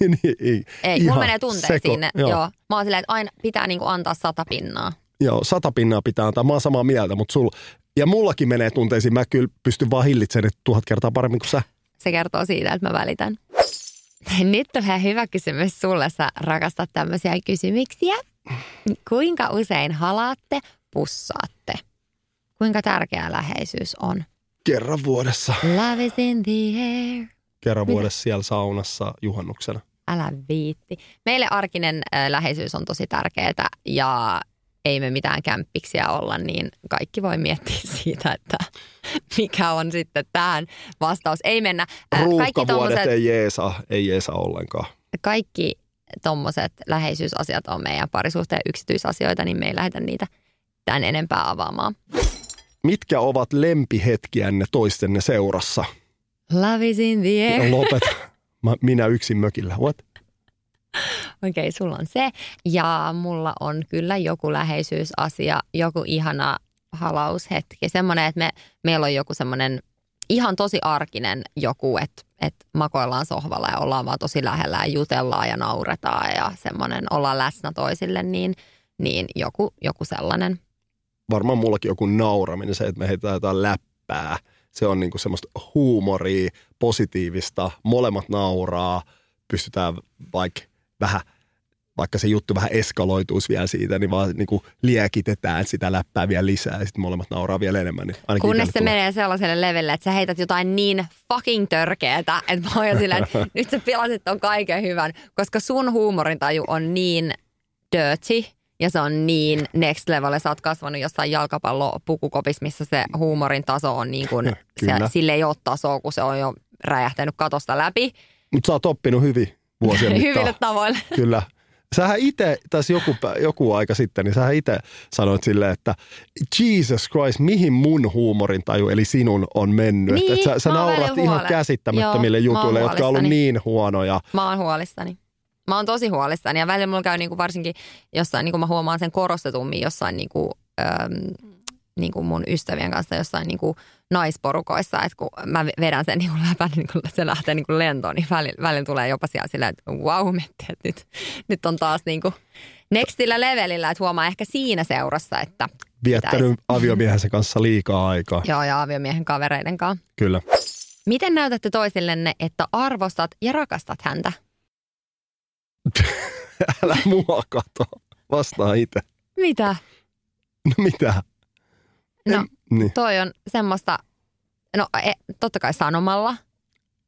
niin, ei, ei ihan mulla menee tunteisiin. Joo. joo. Mä oon silleen, että aina pitää niinku antaa sata pinnaa. Joo, sata pinnaa pitää antaa. Mä oon samaa mieltä, mutta sul, ja mullakin menee tunteisiin. Mä kyllä pystyn vaan hillitsemään tuhat kertaa paremmin kuin sä. Se kertoo siitä, että mä välitän. Nyt tulee hyvä kysymys sulle. Sä rakastat tämmöisiä kysymyksiä. Kuinka usein halaatte, pussaatte? Kuinka tärkeä läheisyys on? Kerran vuodessa. Love is in the air. Kerran Mitä? vuodessa siellä saunassa juhannuksena. Älä viitti. Meille arkinen äh, läheisyys on tosi tärkeää ja ei me mitään kämppiksiä olla, niin kaikki voi miettiä siitä, että mikä on sitten tähän vastaus. Ei mennä. Kaikki tommoset, ei jeesa, ei jeesa ollenkaan. Kaikki tuommoiset läheisyysasiat on meidän parisuhteen yksityisasioita, niin me ei lähdetä niitä tämän enempää avaamaan. Mitkä ovat lempihetkiänne toistenne seurassa? Love is in the air. Minä yksin mökillä. What? Okei, okay, sulla on se. Ja mulla on kyllä joku läheisyysasia, joku ihana halaushetki. Semmoinen, että me, meillä on joku semmoinen ihan tosi arkinen joku, että, että makoillaan sohvalla ja ollaan vaan tosi lähellä ja jutellaan ja nauretaan ja semmoinen ollaan läsnä toisille, niin, niin joku, joku sellainen. Varmaan mullakin joku nauraminen, se, että me heitetään jotain läppää. Se on niinku semmoista huumoria, positiivista, molemmat nauraa, pystytään vaikka vähän vaikka se juttu vähän eskaloituisi vielä siitä, niin vaan niin kuin liekitetään sitä läppää vielä lisää ja sitten molemmat nauraa vielä enemmän. Niin Kunnes se tulee. menee sellaiselle levelle, että sä heität jotain niin fucking törkeetä, että mä oon jo silleen, että nyt sä pilasit ton kaiken hyvän, koska sun huumorintaju on niin dirty ja se on niin next level. ja Sä oot kasvanut jossain jalkapallopukukopissa, missä se huumorin taso on niin kuin, se, sille ei ole tasoa, kun se on jo räjähtänyt katosta läpi. Mutta sä oot oppinut hyvin vuosien mittaan. Hyville tavoille. Kyllä. Sähän itse, tässä joku, joku aika sitten, niin sähän itse sanoit silleen, että Jesus Christ, mihin mun huumorintaju, eli sinun, on mennyt. Niin, että sä, sä naurat ihan käsittämättömille Joo, jutuille, jotka on ollut niin huonoja. Mä oon huolissani. Mä oon tosi huolissani ja välillä mulla käy niinku varsinkin jossain, niinku mä huomaan sen korostetummin jossain niinku, äm, niinku mun ystävien kanssa jossain niinku naisporukoissa, että kun mä vedän sen niinku läpän, niin kun se lähtee niinku lentoon, niin välillä, välillä tulee jopa siellä silleen, että wow, että nyt, nyt on taas niinku nextillä levelillä, että huomaa ehkä siinä seurassa, että Viettänyt aviomiehensä kanssa liikaa aikaa. joo ja aviomiehen kavereiden kanssa. Kyllä. Miten näytätte toisillenne, että arvostat ja rakastat häntä? Älä mua kato. Vastaa itse. Mitä? No mitä? No, En- niin. toi on semmoista, no e, totta kai sanomalla,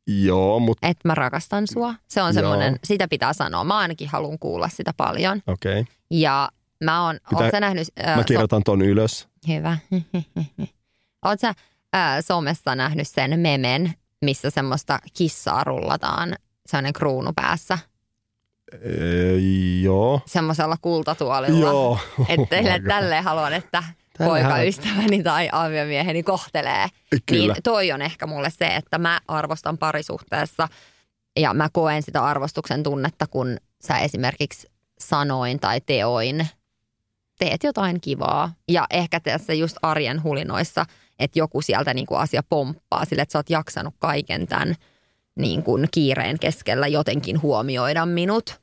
Joo, mutta että mä rakastan sua. Se on semmoinen, sitä pitää sanoa. Mä ainakin haluan kuulla sitä paljon. okei. Okay. Ja mä oon, Pitää- oot sä nähnyt, ää, Mä kirjoitan ton ylös. so, hyvä. oot sä ää, somessa nähnyt sen memen, missä semmoista kissaa rullataan, sellainen kruunu päässä, Ee, joo. semmoisella kultatuolilla. Joo. Että Oh God. tälleen haluan, että Poikaystäväni tai aviomieheni kohtelee. Kyllä. Niin toi on ehkä mulle se, että mä arvostan parisuhteessa ja mä koen sitä arvostuksen tunnetta, kun sä esimerkiksi sanoin tai teoin teet jotain kivaa. Ja ehkä tässä just arjen hulinoissa, että joku sieltä niin kuin asia pomppaa sille, että sä oot jaksanut kaiken tämän niin kuin kiireen keskellä jotenkin huomioida minut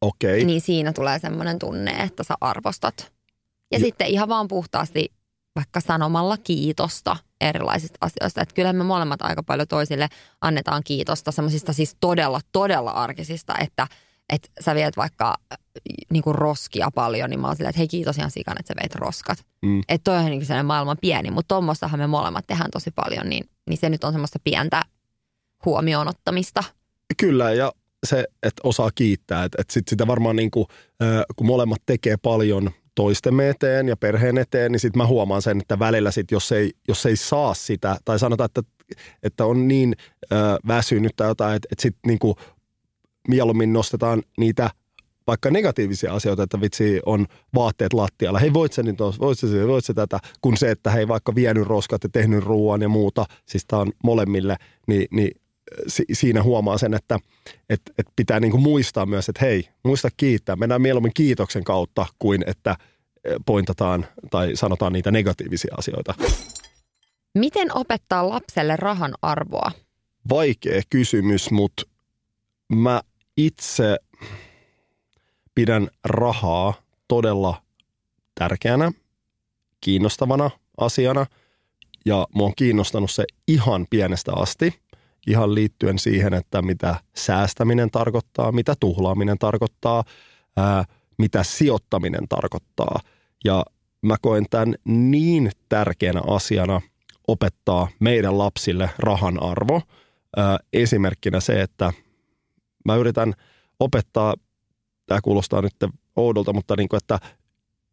Okei. niin siinä tulee semmoinen tunne, että sä arvostat. Ja, Ja- sitten ihan vaan puhtaasti vaikka sanomalla kiitosta erilaisista asioista. Että kyllä me molemmat aika paljon toisille annetaan kiitosta semmoisista siis todella, todella arkisista, että että sä viet vaikka äh, niinku roskia paljon, niin mä oon silleen, että hei kiitos ihan sikan, että sä veit roskat. Mm. Että toi on niinku sellainen maailman pieni, mutta tuommoistahan me molemmat tehdään tosi paljon, niin, niin se nyt on semmoista pientä huomioon ottamista. Kyllä, ja se, että osaa kiittää. Että et sit sitä varmaan niin kuin, kun molemmat tekee paljon toistemme eteen ja perheen eteen, niin sitten mä huomaan sen, että välillä sit, jos ei, jos ei saa sitä, tai sanotaan, että, että on niin ö, väsynyt tai jotain, että, että sitten niin kuin mieluummin nostetaan niitä vaikka negatiivisia asioita, että vitsi on vaatteet lattialla. Hei, voit sä nyt, voit sä, voit sä tätä, kun se, että hei vaikka vienyt roskat ja tehnyt ruoan ja muuta, siis tää on molemmille, niin, niin si, siinä huomaa sen, että et, et pitää niinku muistaa myös, että hei, muista kiittää. Mennään mieluummin kiitoksen kautta kuin että eh, pointataan tai sanotaan niitä negatiivisia asioita. Miten opettaa lapselle rahan arvoa? Vaikea kysymys, mutta mä itse pidän rahaa todella tärkeänä, kiinnostavana asiana ja mua on kiinnostanut se ihan pienestä asti, ihan liittyen siihen, että mitä säästäminen tarkoittaa, mitä tuhlaaminen tarkoittaa, ää, mitä sijoittaminen tarkoittaa. Ja mä koen tämän niin tärkeänä asiana opettaa meidän lapsille rahan arvo. Ää, esimerkkinä se, että mä yritän opettaa, tämä kuulostaa nyt oudolta, mutta niin kuin, että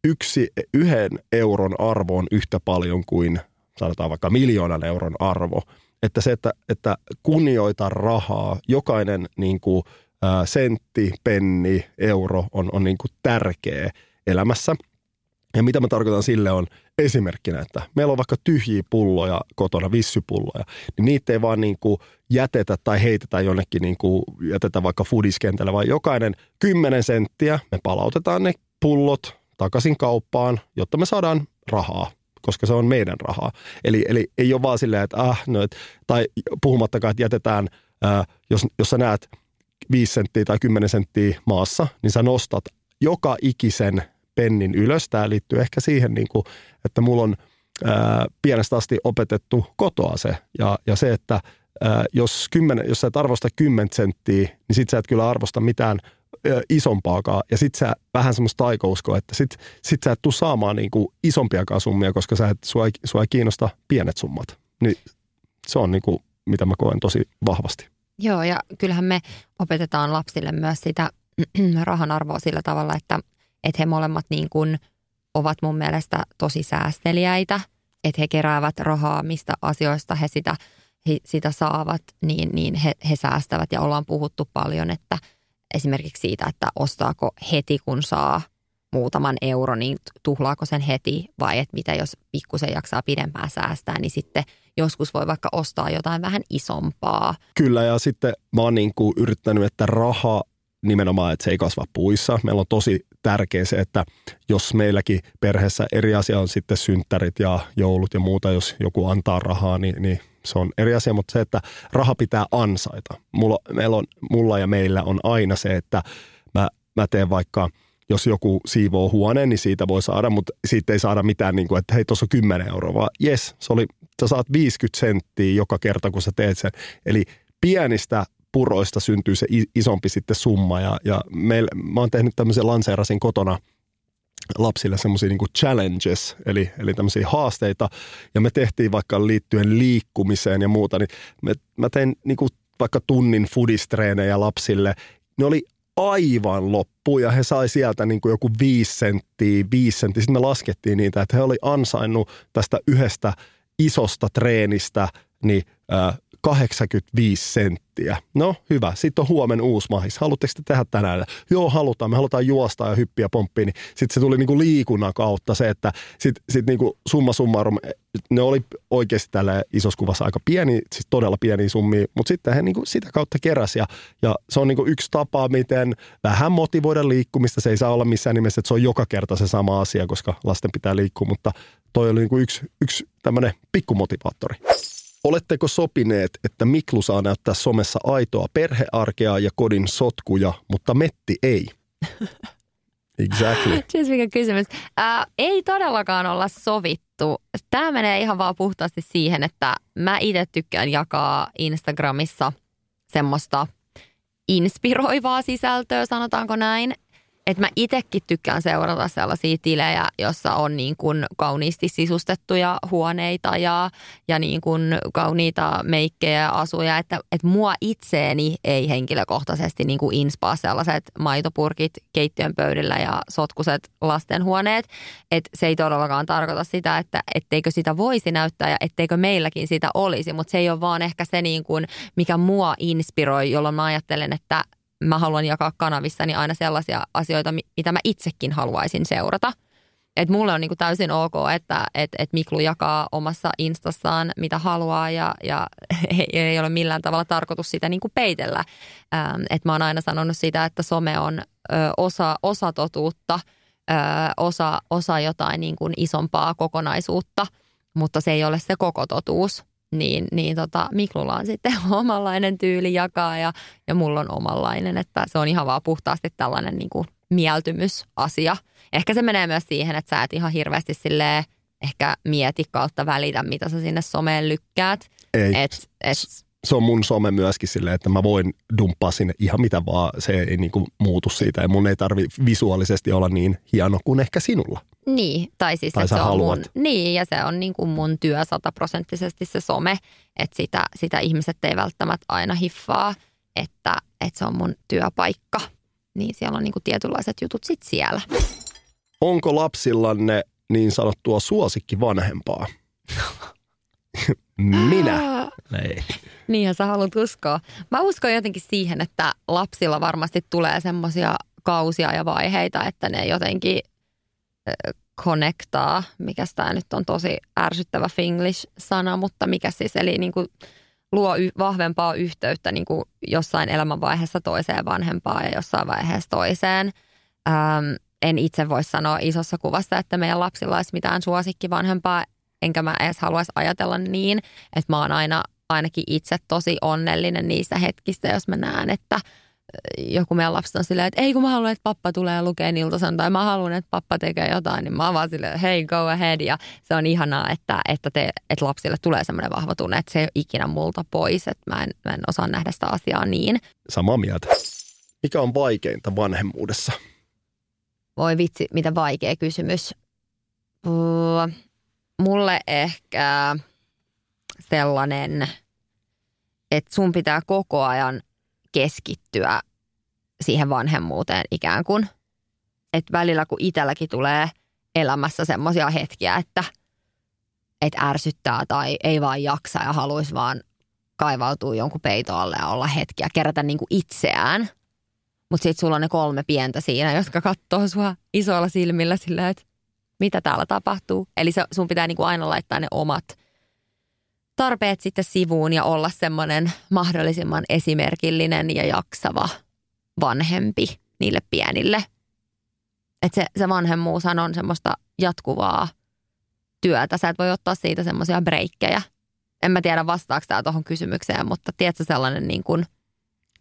yksi, yhden euron arvo on yhtä paljon kuin sanotaan vaikka miljoonan euron arvo. Että se, että, että kunnioita rahaa, jokainen niin kuin, ää, sentti, penni, euro on, on niin kuin tärkeä elämässä. Ja mitä mä tarkoitan sille on esimerkkinä, että meillä on vaikka tyhjiä pulloja kotona, vissypulloja, niin niitä ei vaan niin kuin jätetä tai heitetä jonnekin, niin kuin jätetä vaikka foodiskentällä, vaan jokainen 10 senttiä me palautetaan ne pullot takaisin kauppaan, jotta me saadaan rahaa koska se on meidän rahaa. Eli, eli ei ole vaan silleen, että ah, no, et, tai puhumattakaan, että jätetään, ää, jos, jos sä näet 5 senttiä tai 10 senttiä maassa, niin sä nostat joka ikisen pennin ylös. Tämä liittyy ehkä siihen, niin kuin, että mulla on ää, pienestä asti opetettu kotoa se. Ja, ja se, että ää, jos, 10, jos sä et arvosta 10 senttiä, niin sit sä et kyllä arvosta mitään isompaakaan. Ja sit sä vähän semmoista taikouskoa, että sit, sit sä et tuu saamaan niinku isompiakaan summia, koska sä et, sua, ei, sua ei kiinnosta pienet summat. Niin se on niinku, mitä mä koen tosi vahvasti. Joo, ja kyllähän me opetetaan lapsille myös sitä rahan arvoa sillä tavalla, että, että he molemmat niin kuin ovat mun mielestä tosi säästeliäitä, että he keräävät rahaa, mistä asioista he sitä, he sitä saavat, niin, niin he, he säästävät ja ollaan puhuttu paljon, että esimerkiksi siitä, että ostaako heti kun saa muutaman euro, niin tuhlaako sen heti vai että mitä jos pikkusen jaksaa pidempään säästää, niin sitten joskus voi vaikka ostaa jotain vähän isompaa. Kyllä, ja sitten mä oon niin kuin yrittänyt, että raha nimenomaan, että se ei kasva puissa. Meillä on tosi tärkeä se, että jos meilläkin perheessä eri asia on sitten synttärit ja joulut ja muuta, jos joku antaa rahaa, niin, niin se on eri asia, mutta se, että raha pitää ansaita. Mulla, meillä on, mulla ja meillä on aina se, että mä, mä teen vaikka, jos joku siivoo huoneen, niin siitä voi saada, mutta siitä ei saada mitään, niin kuin, että hei, tuossa on 10 euroa, vaan jes, se oli, sä saat 50 senttiä joka kerta, kun sä teet sen. Eli pienistä puroista syntyy se isompi sitten summa. Ja, ja meillä, mä oon tehnyt tämmöisen lanseerasin kotona lapsille semmoisia niin challenges, eli, eli tämmöisiä haasteita. Ja me tehtiin vaikka liittyen liikkumiseen ja muuta, niin me, mä tein niin kuin vaikka tunnin fudistreenejä lapsille. Ne oli aivan loppu ja he sai sieltä niin kuin joku viisi senttiä, viisi senttiä. Sitten me laskettiin niitä, että he oli ansainnut tästä yhdestä isosta treenistä niin, äh, 85 senttiä. No hyvä, sitten on huomen uusi mahis. Haluatteko te tehdä tänään? Joo, halutaan. Me halutaan juosta ja hyppiä pomppiin. Niin sitten se tuli niinku liikunnan kautta se, että sitten sit niinku summa summarum, ne oli oikeasti tällä isossa kuvassa aika pieni, siis todella pieni summia, mutta sitten he niinku sitä kautta keräsi. Ja, ja se on niinku yksi tapa, miten vähän motivoida liikkumista. Se ei saa olla missään nimessä, että se on joka kerta se sama asia, koska lasten pitää liikkua, mutta toi oli niinku yksi, yksi tämmöinen pikkumotivaattori. Oletteko sopineet, että Miklu saa näyttää somessa aitoa perhearkea ja kodin sotkuja, mutta Metti ei? Exactly. Siis mikä kysymys. Ää, ei todellakaan olla sovittu. Tämä menee ihan vaan puhtaasti siihen, että mä itse tykkään jakaa Instagramissa semmoista inspiroivaa sisältöä, sanotaanko näin että mä itsekin tykkään seurata sellaisia tilejä, jossa on niin kuin kauniisti sisustettuja huoneita ja, ja niin kuin kauniita meikkejä ja asuja, että, että mua itseeni ei henkilökohtaisesti niin kuin inspaa sellaiset maitopurkit keittiön pöydillä ja sotkuset lastenhuoneet, että se ei todellakaan tarkoita sitä, että etteikö sitä voisi näyttää ja etteikö meilläkin sitä olisi, mutta se ei ole vaan ehkä se niin kuin, mikä mua inspiroi, jolloin mä ajattelen, että mä haluan jakaa kanavissani aina sellaisia asioita, mitä mä itsekin haluaisin seurata. Et mulle on niinku täysin ok, että et, et Miklu jakaa omassa instassaan mitä haluaa ja, ja ei ole millään tavalla tarkoitus sitä niinku peitellä. Ähm, et mä oon aina sanonut sitä, että some on ö, osa, osa totuutta, ö, osa, osa jotain niinku isompaa kokonaisuutta, mutta se ei ole se koko totuus niin, niin tota, Miklulla on sitten omanlainen tyyli jakaa ja, ja mulla on omanlainen, että se on ihan vaan puhtaasti tällainen niin kuin mieltymysasia. Ehkä se menee myös siihen, että sä et ihan hirveästi silleen ehkä mieti kautta välitä, mitä sä sinne someen lykkäät. Ei, et, et, se on mun some myöskin silleen, että mä voin dumppaa sinne ihan mitä vaan, se ei niinku muutu siitä ja mun ei tarvi visuaalisesti olla niin hieno kuin ehkä sinulla. Niin, tai siis tai se on mun, niin, ja se on niin kuin mun työ sataprosenttisesti se some, että sitä, sitä ihmiset ei välttämättä aina hiffaa, että, että se on mun työpaikka. Niin siellä on niin kuin tietynlaiset jutut sit siellä. Onko lapsillanne niin sanottua suosikki vanhempaa? Minä? Ei. Niinhän sä haluat uskoa. Mä uskon jotenkin siihen, että lapsilla varmasti tulee semmoisia kausia ja vaiheita, että ne jotenkin connectaa, mikä tämä nyt on tosi ärsyttävä finglish-sana, mutta mikä siis, eli niin kuin luo y- vahvempaa yhteyttä niin kuin jossain elämänvaiheessa toiseen vanhempaan ja jossain vaiheessa toiseen. Ähm, en itse voi sanoa isossa kuvassa, että meidän lapsilla olisi mitään suosikkivanhempaa, enkä mä edes haluaisi ajatella niin, että mä oon aina ainakin itse tosi onnellinen niissä hetkistä, jos mä näen, että – joku meidän lapsi on silleen, että ei kun mä haluan, että pappa tulee lukeen iltasan tai mä haluan, että pappa tekee jotain, niin mä oon vaan silleen, hei go ahead ja se on ihanaa, että, että, te, että lapsille tulee semmoinen vahva tunne, että se ei ole ikinä multa pois, että mä en, mä en osaa nähdä sitä asiaa niin. Samaa mieltä. Mikä on vaikeinta vanhemmuudessa? Voi vitsi, mitä vaikea kysymys. Uh, mulle ehkä sellainen, että sun pitää koko ajan keskittyä siihen vanhemmuuteen ikään kuin. Että välillä kun itselläkin tulee elämässä semmoisia hetkiä, että, että ärsyttää tai ei vaan jaksa ja haluaisi vaan kaivautua jonkun peitoalle ja olla hetkiä, kerätä niin kuin itseään. Mutta sitten sulla on ne kolme pientä siinä, jotka katsoo sua isoilla silmillä sillä, että mitä täällä tapahtuu. Eli se, sun pitää niin kuin aina laittaa ne omat tarpeet sitten sivuun ja olla semmoinen mahdollisimman esimerkillinen ja jaksava vanhempi niille pienille. Että se, se vanhemmuushan on semmoista jatkuvaa työtä. Sä et voi ottaa siitä semmoisia breikkejä. En mä tiedä vastaako tämä tuohon kysymykseen, mutta tiedätkö sellainen niin kuin...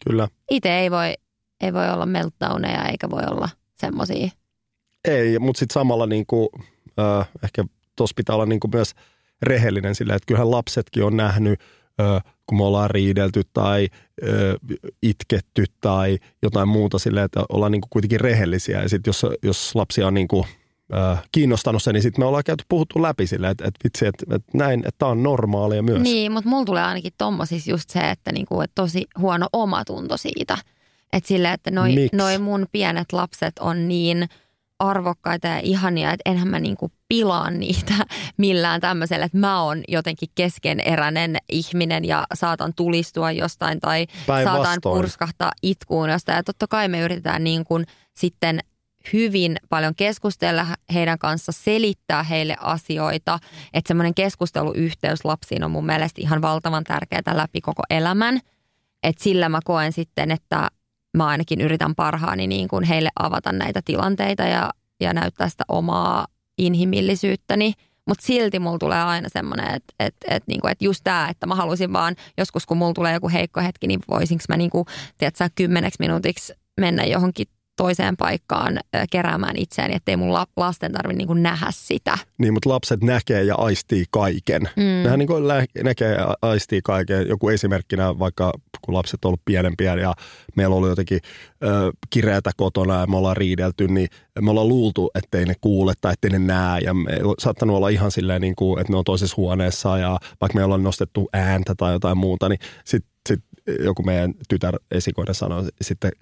Kyllä. Itse ei voi, ei voi olla meltdowneja eikä voi olla semmoisia. Ei, mutta sitten samalla niin kuin, äh, ehkä tuossa pitää olla niin kuin myös rehellinen sillä, että kyllähän lapsetkin on nähnyt kun me ollaan riidelty tai ö, itketty tai jotain muuta silleen, että ollaan niin kuin kuitenkin rehellisiä. Ja sitten jos, jos lapsia on niin kuin, ö, kiinnostanut se, niin sitten me ollaan käyty puhuttu läpi silleen, että, että vitsi, että, että näin, että tämä on normaalia myös. Niin, mutta mulla tulee ainakin tommosissa just se, että, niinku, että tosi huono omatunto siitä. Että sille, että noi, noi mun pienet lapset on niin – arvokkaita ja ihania, että enhän mä niinku pilaan niitä millään tämmöisellä, että mä oon jotenkin keskeneräinen ihminen ja saatan tulistua jostain tai saatan purskahtaa itkuun jostain. Ja totta kai me yritetään niin kuin sitten hyvin paljon keskustella heidän kanssa, selittää heille asioita. Että semmoinen keskusteluyhteys lapsiin on mun mielestä ihan valtavan tärkeää läpi koko elämän. Että sillä mä koen sitten, että mä ainakin yritän parhaani niin kuin heille avata näitä tilanteita ja, ja näyttää sitä omaa inhimillisyyttäni. Mutta silti mulla tulee aina semmoinen, että et, et, niinku, et just tämä, että mä haluaisin vaan joskus, kun mulla tulee joku heikko hetki, niin voisinko mä niinku, tiedätkö, kymmeneksi minuutiksi mennä johonkin toiseen paikkaan keräämään itseäni, ettei mun lasten tarvitse niin nähdä sitä. Niin, mutta lapset näkee ja aistii kaiken. Mm. Nehän niin näkee ja aistii kaiken. Joku esimerkkinä vaikka kun lapset on ollut pienempiä ja meillä ollut jotenkin ö, kireätä kotona ja me ollaan riidelty, niin me ollaan luultu, ettei ne kuule tai ettei ne näe. Ja me on saattanut olla ihan silleen, niin kuin, että ne on toisessa huoneessa ja vaikka me ollaan nostettu ääntä tai jotain muuta, niin sitten sit joku meidän tytär esikoinen sanoi sitten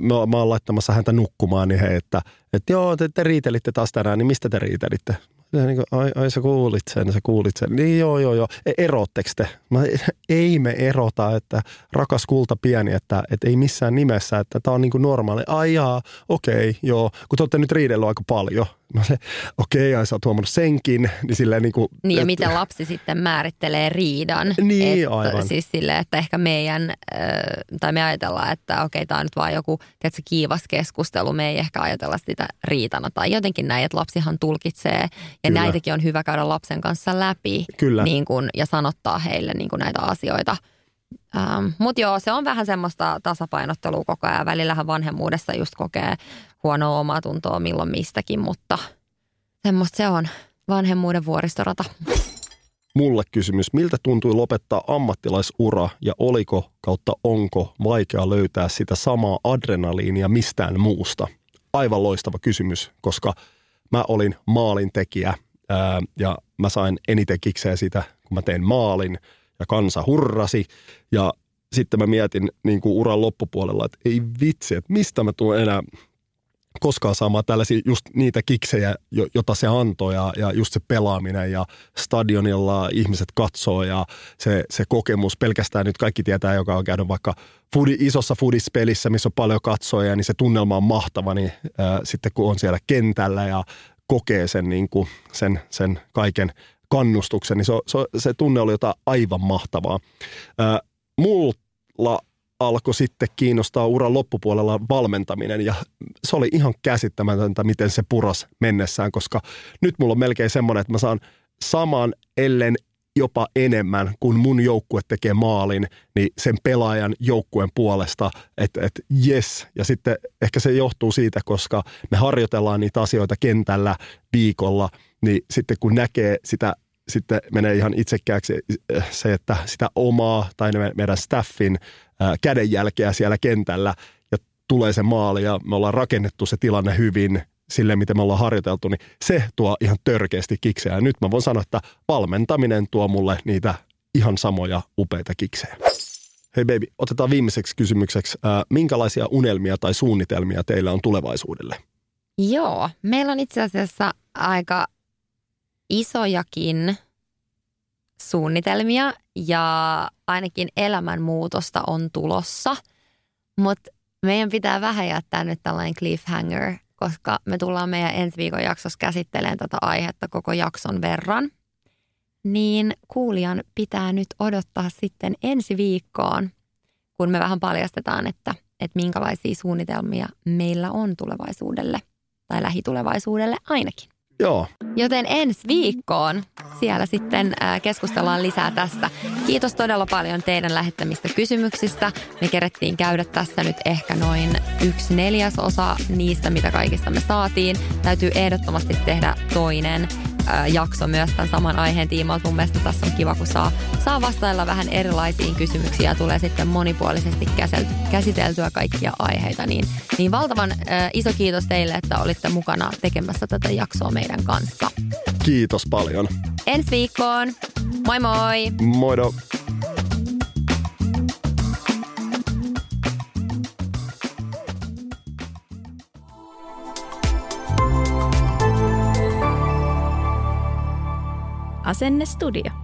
mä, mä oon laittamassa häntä nukkumaan, niin hei, että, että joo, te, te riitelitte taas tänään, niin mistä te riitelitte? Ja niin kuin, ai, ai sä kuulit sen, sä kuulit sen. Niin joo, joo, joo. E, erotteko te? Mä, ei me erota, että rakas kulta pieni, että, että ei missään nimessä, että tämä on niin kuin normaali. Ai jaa, okei, joo. Kun te olette nyt riidellyt aika paljon, Mä se, okei, okay, sä oot huomannut senkin. Niin, silleen niin, kuin, niin ja miten lapsi sitten määrittelee riidan. Niin, että, aivan. Siis silleen, että ehkä meidän, tai me ajatellaan, että okei, okay, tämä on nyt vaan joku tiedätkö, kiivas keskustelu. Me ei ehkä ajatella sitä riitana tai jotenkin näin, että lapsihan tulkitsee. Ja Kyllä. näitäkin on hyvä käydä lapsen kanssa läpi Kyllä. Niin kuin, ja sanottaa heille niin kuin näitä asioita. Ähm, Mutta joo, se on vähän semmoista tasapainottelua koko ajan. Välillähän vanhemmuudessa just kokee huonoa omatuntoa milloin mistäkin, mutta semmoista se on vanhemmuuden vuoristorata. Mulle kysymys, miltä tuntui lopettaa ammattilaisura ja oliko kautta onko vaikea löytää sitä samaa adrenaliinia mistään muusta? Aivan loistava kysymys, koska mä olin maalintekijä ää, ja mä sain eniten kikseä sitä, kun mä tein maalin ja kansa hurrasi. Ja sitten mä mietin niin kuin uran loppupuolella, että ei vitsi, että mistä mä tuun enää koskaan saamaan tällaisia just niitä kiksejä, jota se antoi ja, ja just se pelaaminen ja stadionilla ihmiset katsoo ja se, se kokemus. Pelkästään nyt kaikki tietää, joka on käynyt vaikka foodi, isossa foodispelissä, missä on paljon katsoja, niin se tunnelma on mahtava, niin ää, sitten kun on siellä kentällä ja kokee sen, niin kuin, sen, sen kaiken kannustuksen, niin se, se, se tunne oli jotain aivan mahtavaa. Ää, mulla alkoi sitten kiinnostaa uran loppupuolella valmentaminen ja se oli ihan käsittämätöntä, miten se puras mennessään, koska nyt mulla on melkein semmoinen, että mä saan saman ellen jopa enemmän, kun mun joukkue tekee maalin, niin sen pelaajan joukkueen puolesta, että et yes. Ja sitten ehkä se johtuu siitä, koska me harjoitellaan niitä asioita kentällä viikolla, niin sitten kun näkee sitä sitten menee ihan itsekkääksi se, että sitä omaa tai meidän staffin kädenjälkeä siellä kentällä. Ja tulee se maali ja me ollaan rakennettu se tilanne hyvin sille, miten me ollaan harjoiteltu, niin se tuo ihan törkeästi kiksejä. Nyt mä voin sanoa, että valmentaminen tuo mulle niitä ihan samoja upeita kiksejä. Hei baby, otetaan viimeiseksi kysymykseksi. Ää, minkälaisia unelmia tai suunnitelmia teillä on tulevaisuudelle? Joo, meillä on itse asiassa aika isojakin suunnitelmia ja ainakin elämänmuutosta on tulossa, mutta meidän pitää vähän jättää nyt tällainen cliffhanger, koska me tullaan meidän ensi viikon jaksossa käsittelemään tätä aihetta koko jakson verran. Niin kuulijan pitää nyt odottaa sitten ensi viikkoon, kun me vähän paljastetaan, että, että minkälaisia suunnitelmia meillä on tulevaisuudelle tai lähitulevaisuudelle ainakin. Joo. Joten ensi viikkoon siellä sitten keskustellaan lisää tästä. Kiitos todella paljon teidän lähettämistä kysymyksistä. Me kerettiin käydä tässä nyt ehkä noin yksi neljäsosa niistä, mitä kaikista me saatiin. Täytyy ehdottomasti tehdä toinen jakso myös tämän saman aiheen tiimoilta. Mun mielestä tässä on kiva, kun saa, saa vastailla vähän erilaisiin kysymyksiin ja tulee sitten monipuolisesti käsiteltyä kaikkia aiheita. Niin, niin valtavan äh, iso kiitos teille, että olitte mukana tekemässä tätä jaksoa meidän kanssa. Kiitos paljon. Ensi viikkoon. Moi moi! Moido! Asennestudio.